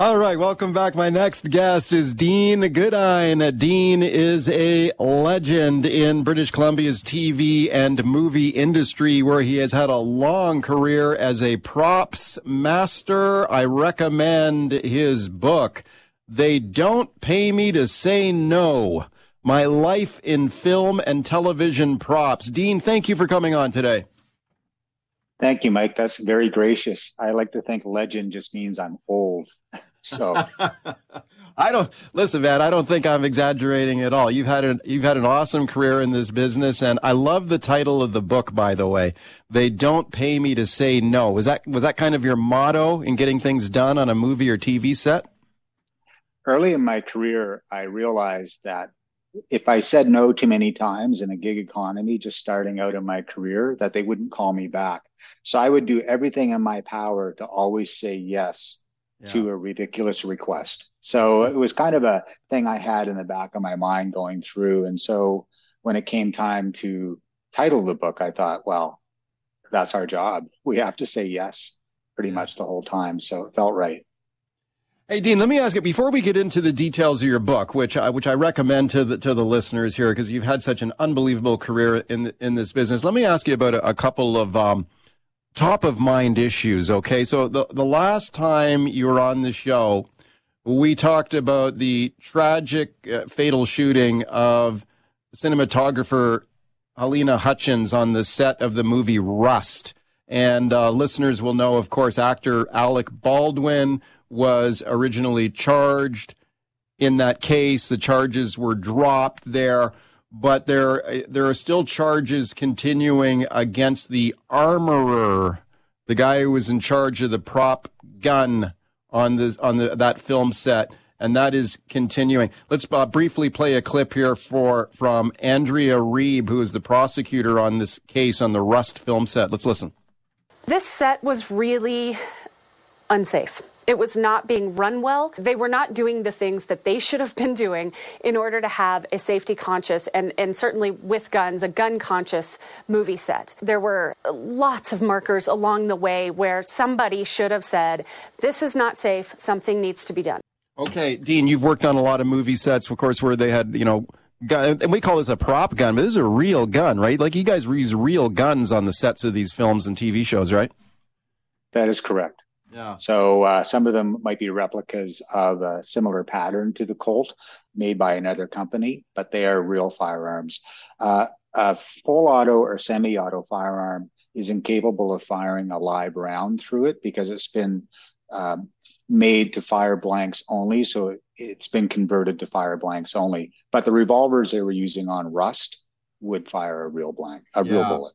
All right, welcome back. My next guest is Dean Goodine. Dean is a legend in British Columbia's TV and movie industry where he has had a long career as a props master. I recommend his book, They Don't Pay Me to Say No. My Life in Film and Television Props. Dean, thank you for coming on today. Thank you, Mike. That's very gracious. I like to think legend just means I'm old. So I don't listen, man. I don't think I'm exaggerating at all. You've had an you've had an awesome career in this business, and I love the title of the book. By the way, they don't pay me to say no. Was that was that kind of your motto in getting things done on a movie or TV set? Early in my career, I realized that if I said no too many times in a gig economy, just starting out in my career, that they wouldn't call me back. So I would do everything in my power to always say yes yeah. to a ridiculous request. So it was kind of a thing I had in the back of my mind going through. And so when it came time to title the book, I thought, well, that's our job. We have to say yes pretty much the whole time. So it felt right. Hey Dean, let me ask you before we get into the details of your book, which I, which I recommend to the to the listeners here because you've had such an unbelievable career in in this business. Let me ask you about a, a couple of um, top of mind issues. Okay, so the the last time you were on the show, we talked about the tragic, uh, fatal shooting of cinematographer Halyna Hutchins on the set of the movie Rust. And uh, listeners will know, of course, actor Alec Baldwin was originally charged in that case. The charges were dropped there but there there are still charges continuing against the armorer, the guy who was in charge of the prop gun on the on the that film set, and that is continuing. Let's uh, briefly play a clip here for from Andrea Reeb, who is the prosecutor on this case on the Rust film set. Let's listen. This set was really unsafe. It was not being run well. They were not doing the things that they should have been doing in order to have a safety conscious and, and certainly with guns, a gun conscious movie set. There were lots of markers along the way where somebody should have said, This is not safe. Something needs to be done. Okay, Dean, you've worked on a lot of movie sets, of course, where they had, you know, gun, and we call this a prop gun, but this is a real gun, right? Like you guys use real guns on the sets of these films and TV shows, right? That is correct. Yeah. So uh, some of them might be replicas of a similar pattern to the Colt made by another company, but they are real firearms. Uh, a full auto or semi-auto firearm is incapable of firing a live round through it because it's been um, made to fire blanks only. So it's been converted to fire blanks only. But the revolvers they were using on Rust would fire a real blank, a yeah. real bullet.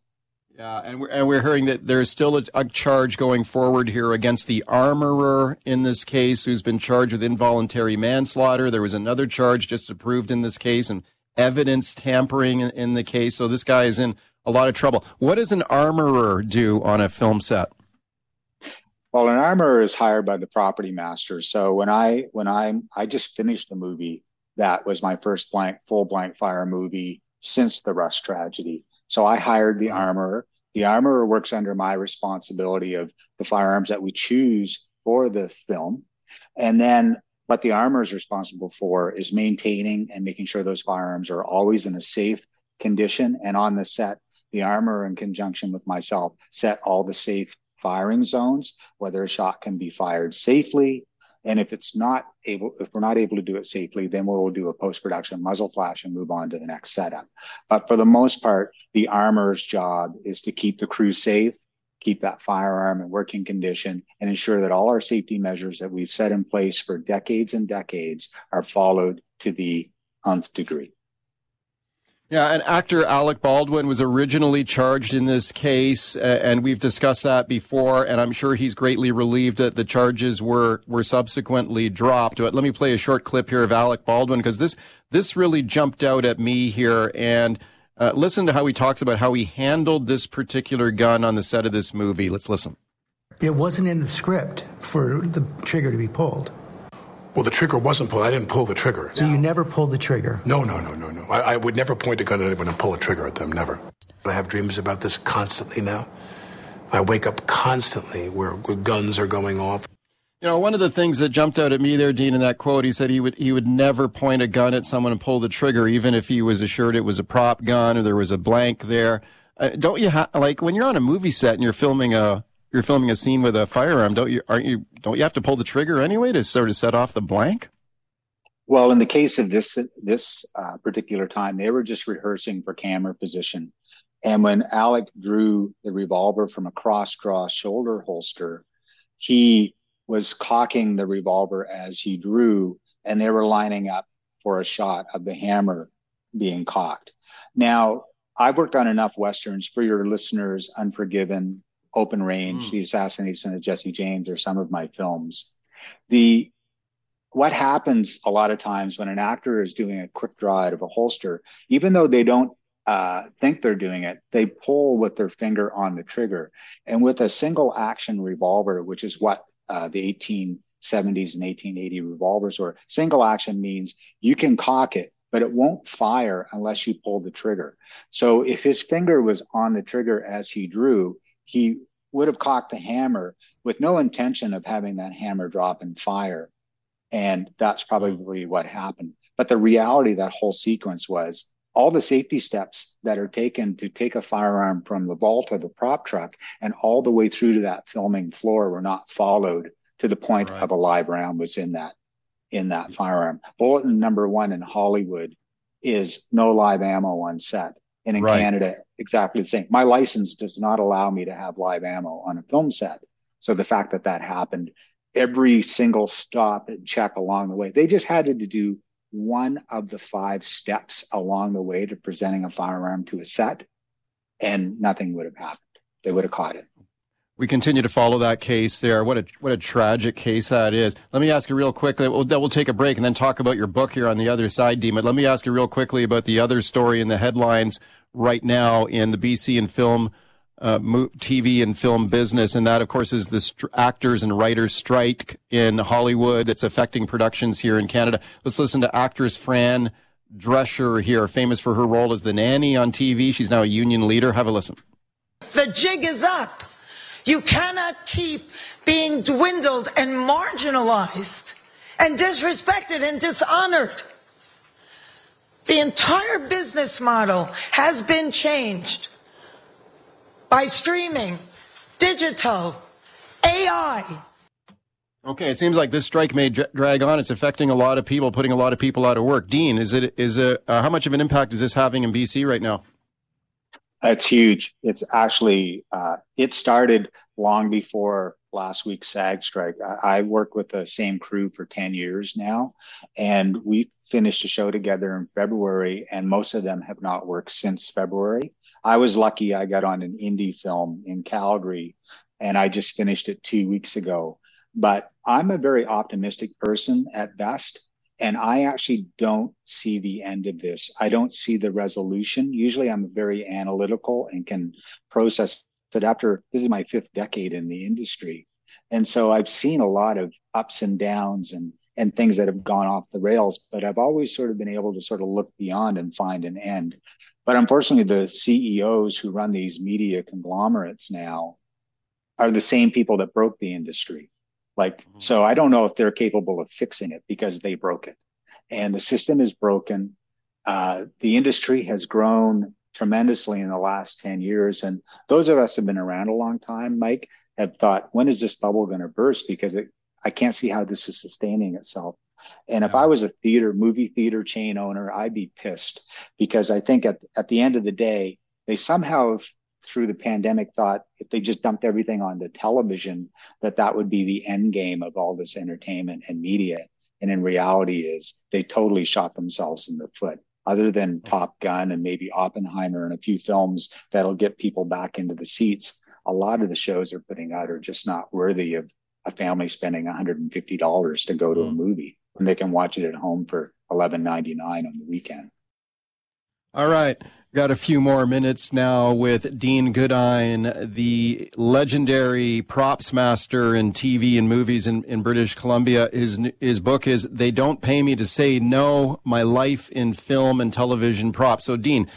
Yeah, and we're, and we're hearing that there's still a, a, charge going forward here against the armorer in this case, who's been charged with involuntary manslaughter. There was another charge just approved in this case and evidence tampering in, in the case. So this guy is in a lot of trouble. What does an armorer do on a film set? Well, an armorer is hired by the property master. So when I when I I just finished the movie that was my first blank full blank fire movie since the Rust tragedy. So I hired the armorer. The armorer works under my responsibility of the firearms that we choose for the film. And then what the armorer is responsible for is maintaining and making sure those firearms are always in a safe condition. And on the set, the armorer, in conjunction with myself, set all the safe firing zones, whether a shot can be fired safely, and if it's not able, if we're not able to do it safely, then we'll do a post production muzzle flash and move on to the next setup. But for the most part, the armor's job is to keep the crew safe, keep that firearm in working condition, and ensure that all our safety measures that we've set in place for decades and decades are followed to the nth degree. Yeah, and actor Alec Baldwin was originally charged in this case, and we've discussed that before. And I'm sure he's greatly relieved that the charges were were subsequently dropped. But let me play a short clip here of Alec Baldwin because this this really jumped out at me here. And uh, listen to how he talks about how he handled this particular gun on the set of this movie. Let's listen. It wasn't in the script for the trigger to be pulled. Well, the trigger wasn't pulled. I didn't pull the trigger. So you never pulled the trigger? No, no, no, no, no. I, I would never point a gun at anyone and pull a trigger at them. Never. I have dreams about this constantly now. I wake up constantly where, where guns are going off. You know, one of the things that jumped out at me there, Dean, in that quote, he said he would he would never point a gun at someone and pull the trigger, even if he was assured it was a prop gun or there was a blank there. Uh, don't you ha- like when you're on a movie set and you're filming a you're filming a scene with a firearm? Don't you aren't you don't you have to pull the trigger anyway to sort of set off the blank? Well, in the case of this this uh, particular time, they were just rehearsing for camera position, and when Alec drew the revolver from a cross draw shoulder holster, he was cocking the revolver as he drew, and they were lining up for a shot of the hammer being cocked. Now, I've worked on enough westerns for your listeners. Unforgiven, Open Range, mm. The Assassination of Jesse James are some of my films. The what happens a lot of times when an actor is doing a quick draw out of a holster, even though they don't uh, think they're doing it, they pull with their finger on the trigger. And with a single action revolver, which is what uh, the 1870s and 1880 revolvers were, single action means you can cock it, but it won't fire unless you pull the trigger. So if his finger was on the trigger as he drew, he would have cocked the hammer with no intention of having that hammer drop and fire. And that's probably what happened. But the reality that whole sequence was all the safety steps that are taken to take a firearm from the vault of the prop truck and all the way through to that filming floor were not followed to the point right. of a live round was in that in that firearm. Bulletin number one in Hollywood is no live ammo on set. And in right. Canada, exactly the same. My license does not allow me to have live ammo on a film set. So the fact that that happened, every single stop and check along the way, they just had to do one of the five steps along the way to presenting a firearm to a set, and nothing would have happened. They would have caught it. We continue to follow that case there. What a what a tragic case that is. Let me ask you real quickly. We'll, we'll take a break and then talk about your book here on the other side. But let me ask you real quickly about the other story in the headlines right now in the BC and film uh, TV and film business, and that, of course, is the st- actors and writers strike in Hollywood that's affecting productions here in Canada. Let's listen to actress Fran Drescher here, famous for her role as the nanny on TV. She's now a union leader. Have a listen. The jig is up. You cannot keep being dwindled and marginalized and disrespected and dishonored. The entire business model has been changed by streaming, digital, AI. Okay, it seems like this strike may drag on. It's affecting a lot of people, putting a lot of people out of work. Dean, is it is it uh, how much of an impact is this having in BC right now? It's huge. It's actually uh, it started long before last week's SAG strike. I, I worked with the same crew for ten years now, and we finished a show together in February, and most of them have not worked since February. I was lucky I got on an indie film in Calgary and I just finished it two weeks ago. But I'm a very optimistic person at best. And I actually don't see the end of this. I don't see the resolution. Usually I'm very analytical and can process it after this is my fifth decade in the industry. And so I've seen a lot of ups and downs and and things that have gone off the rails, but I've always sort of been able to sort of look beyond and find an end. But unfortunately, the CEOs who run these media conglomerates now are the same people that broke the industry. Like, mm-hmm. so I don't know if they're capable of fixing it because they broke it. And the system is broken. Uh, the industry has grown tremendously in the last 10 years. And those of us have been around a long time, Mike, have thought, when is this bubble going to burst? Because it, I can't see how this is sustaining itself. And if I was a theater, movie theater chain owner, I'd be pissed because I think at, at the end of the day, they somehow through the pandemic thought if they just dumped everything onto television, that that would be the end game of all this entertainment and media. And in reality is they totally shot themselves in the foot other than Top Gun and maybe Oppenheimer and a few films that'll get people back into the seats. A lot of the shows they're putting out are just not worthy of a family spending $150 to go to mm. a movie when they can watch it at home for $11.99 on the weekend. All right. Got a few more minutes now with Dean Goodine, the legendary props master in TV and movies in, in British Columbia. His, his book is They Don't Pay Me to Say No, My Life in Film and Television Props. So, Dean,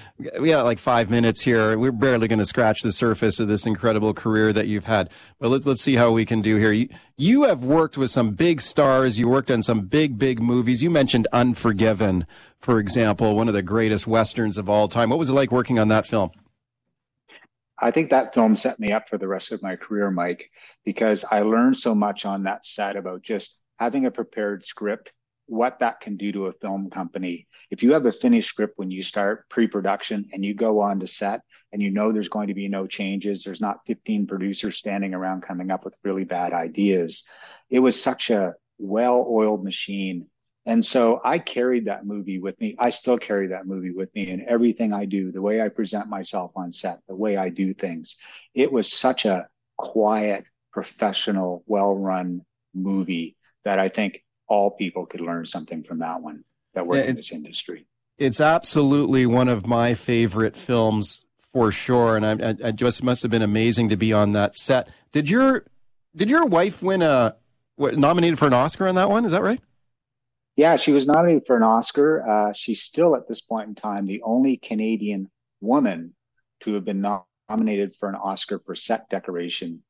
we got like five minutes here. We're barely going to scratch the surface of this incredible career that you've had. But let's, let's see how we can do here. You, you have worked with some big stars. You worked on some big, big movies. You mentioned Unforgiven for example, one of the greatest westerns of all time. What was it like working on that film? I think that film set me up for the rest of my career, Mike, because I learned so much on that set about just having a prepared script, what that can do to a film company. If you have a finished script when you start pre production and you go on to set and you know there's going to be no changes, there's not 15 producers standing around coming up with really bad ideas. It was such a well oiled machine and so I carried that movie with me. I still carry that movie with me in everything I do, the way I present myself on set, the way I do things. It was such a quiet, professional, well run movie that I think all people could learn something from that one that work yeah, in this industry. It's absolutely one of my favorite films for sure. And I, I, just must have been amazing to be on that set. Did your, did your wife win a, what, nominated for an Oscar on that one? Is that right? Yeah, she was nominated for an Oscar. Uh, she's still at this point in time the only Canadian woman to have been nominated for an Oscar for set decoration.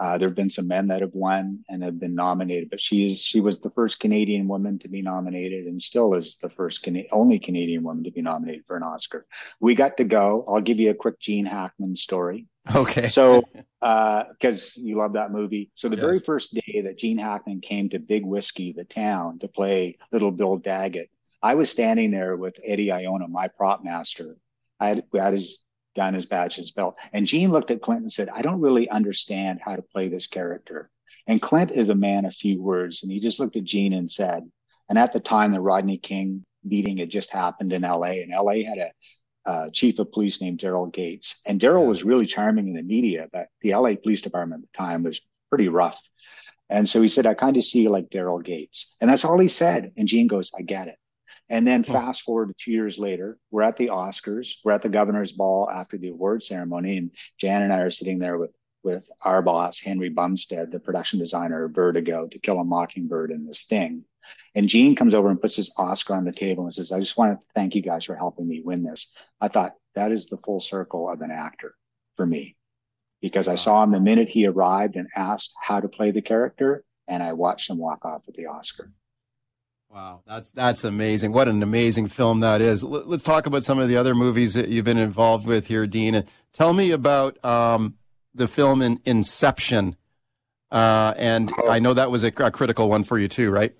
Uh, there have been some men that have won and have been nominated, but she is she was the first Canadian woman to be nominated, and still is the first Cana- only Canadian woman to be nominated for an Oscar. We got to go. I'll give you a quick Gene Hackman story. Okay. So, because uh, you love that movie. So, the yes. very first day that Gene Hackman came to Big Whiskey, the town, to play Little Bill Daggett, I was standing there with Eddie Iona, my prop master. I had, had his gun, his badge, his belt. And Gene looked at Clint and said, I don't really understand how to play this character. And Clint is a man of few words. And he just looked at Gene and said, and at the time, the Rodney King beating had just happened in LA, and LA had a uh, chief of police named Daryl Gates. And Daryl was really charming in the media, but the LA Police Department at the time was pretty rough. And so he said, I kind of see you like Daryl Gates. And that's all he said. And Gene goes, I get it. And then hmm. fast forward to two years later, we're at the Oscars, we're at the governor's ball after the award ceremony, and Jan and I are sitting there with with our boss, Henry Bumstead, the production designer of Vertigo, To Kill a Mockingbird and The Sting. And Gene comes over and puts his Oscar on the table and says, I just want to thank you guys for helping me win this. I thought that is the full circle of an actor for me because I saw him the minute he arrived and asked how to play the character, and I watched him walk off with the Oscar. Wow, that's that's amazing! What an amazing film that is. Let's talk about some of the other movies that you've been involved with here, Dean. Tell me about um, the film in Inception, uh, and oh. I know that was a, a critical one for you too, right?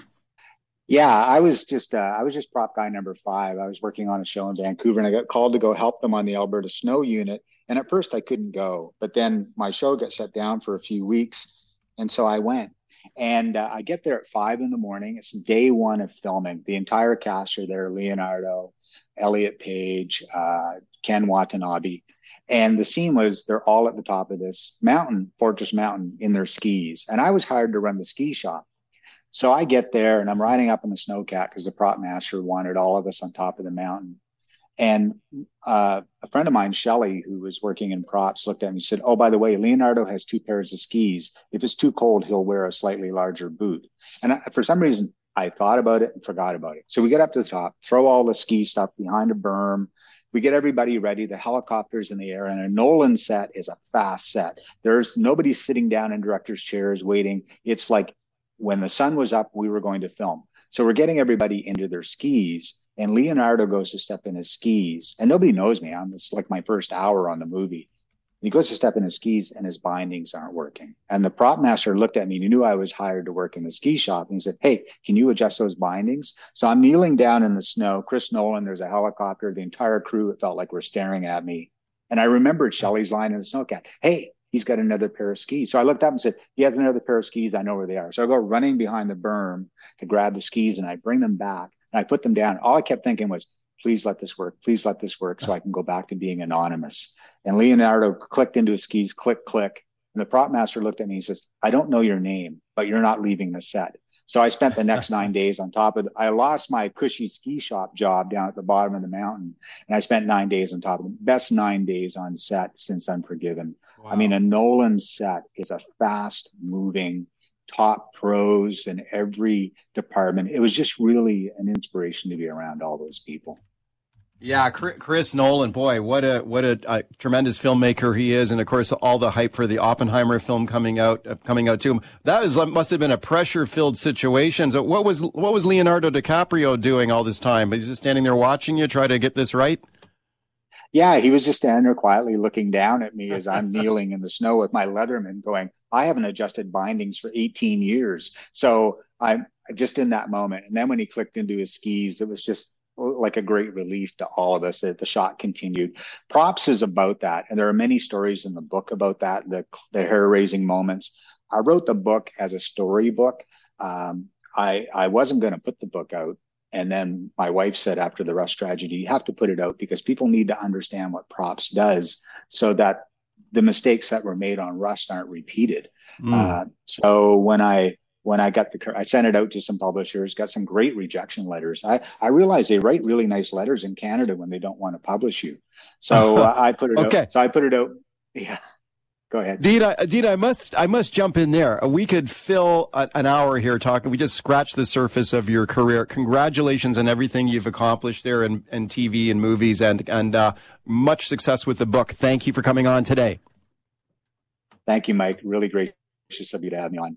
Yeah, I was just uh, I was just prop guy number five. I was working on a show in Vancouver, and I got called to go help them on the Alberta Snow Unit. And at first, I couldn't go, but then my show got shut down for a few weeks, and so I went. And uh, I get there at five in the morning. It's day one of filming. The entire cast are there: Leonardo, Elliot Page, uh, Ken Watanabe. And the scene was they're all at the top of this mountain, Fortress Mountain, in their skis. And I was hired to run the ski shop. So I get there and I'm riding up in the snowcat because the prop master wanted all of us on top of the mountain. And uh, a friend of mine, Shelly, who was working in props, looked at me and said, Oh, by the way, Leonardo has two pairs of skis. If it's too cold, he'll wear a slightly larger boot. And I, for some reason, I thought about it and forgot about it. So we get up to the top, throw all the ski stuff behind a berm. We get everybody ready. The helicopter's in the air, and a Nolan set is a fast set. There's nobody sitting down in director's chairs waiting. It's like when the sun was up, we were going to film. So we're getting everybody into their skis, and Leonardo goes to step in his skis, and nobody knows me. I'm it's like my first hour on the movie. And he goes to step in his skis, and his bindings aren't working. And the prop master looked at me and he knew I was hired to work in the ski shop. And he said, Hey, can you adjust those bindings? So I'm kneeling down in the snow. Chris Nolan, there's a helicopter. The entire crew, it felt like we're staring at me. And I remembered Shelly's line in the snowcat. Hey, he's got another pair of skis. So I looked up and said, he has another pair of skis. I know where they are. So I go running behind the berm to grab the skis and I bring them back and I put them down. All I kept thinking was, please let this work. Please let this work so I can go back to being anonymous. And Leonardo clicked into his skis, click, click. And the prop master looked at me and says, I don't know your name, but you're not leaving the set. So I spent the next nine days on top of. The, I lost my cushy ski shop job down at the bottom of the mountain, and I spent nine days on top of the best nine days on set since Unforgiven. Wow. I mean, a Nolan set is a fast moving top pros in every department. It was just really an inspiration to be around all those people. Yeah, Chris Nolan, boy, what a what a, a, tremendous filmmaker he is, and of course all the hype for the Oppenheimer film coming out uh, coming out too. That was must have been a pressure filled situation. So what was what was Leonardo DiCaprio doing all this time? He's just standing there watching you try to get this right. Yeah, he was just standing there quietly looking down at me as I'm kneeling in the snow with my Leatherman, going, "I haven't adjusted bindings for 18 years." So I'm just in that moment, and then when he clicked into his skis, it was just like a great relief to all of us that the shot continued. Props is about that, and there are many stories in the book about that, the the hair raising moments. I wrote the book as a storybook. Um, I I wasn't going to put the book out, and then my wife said after the Rust tragedy, you have to put it out because people need to understand what props does, so that the mistakes that were made on Rust aren't repeated. Mm. Uh, so when I when I got the, I sent it out to some publishers, got some great rejection letters. I, I realize they write really nice letters in Canada when they don't want to publish you. So uh, I put it okay. out. So I put it out. Yeah. Go ahead. Dina, Dina, I must, I must jump in there. We could fill a, an hour here talking. We just scratched the surface of your career. Congratulations on everything you've accomplished there in, in TV and movies and, and, uh, much success with the book. Thank you for coming on today. Thank you, Mike. Really gracious of you to have me on.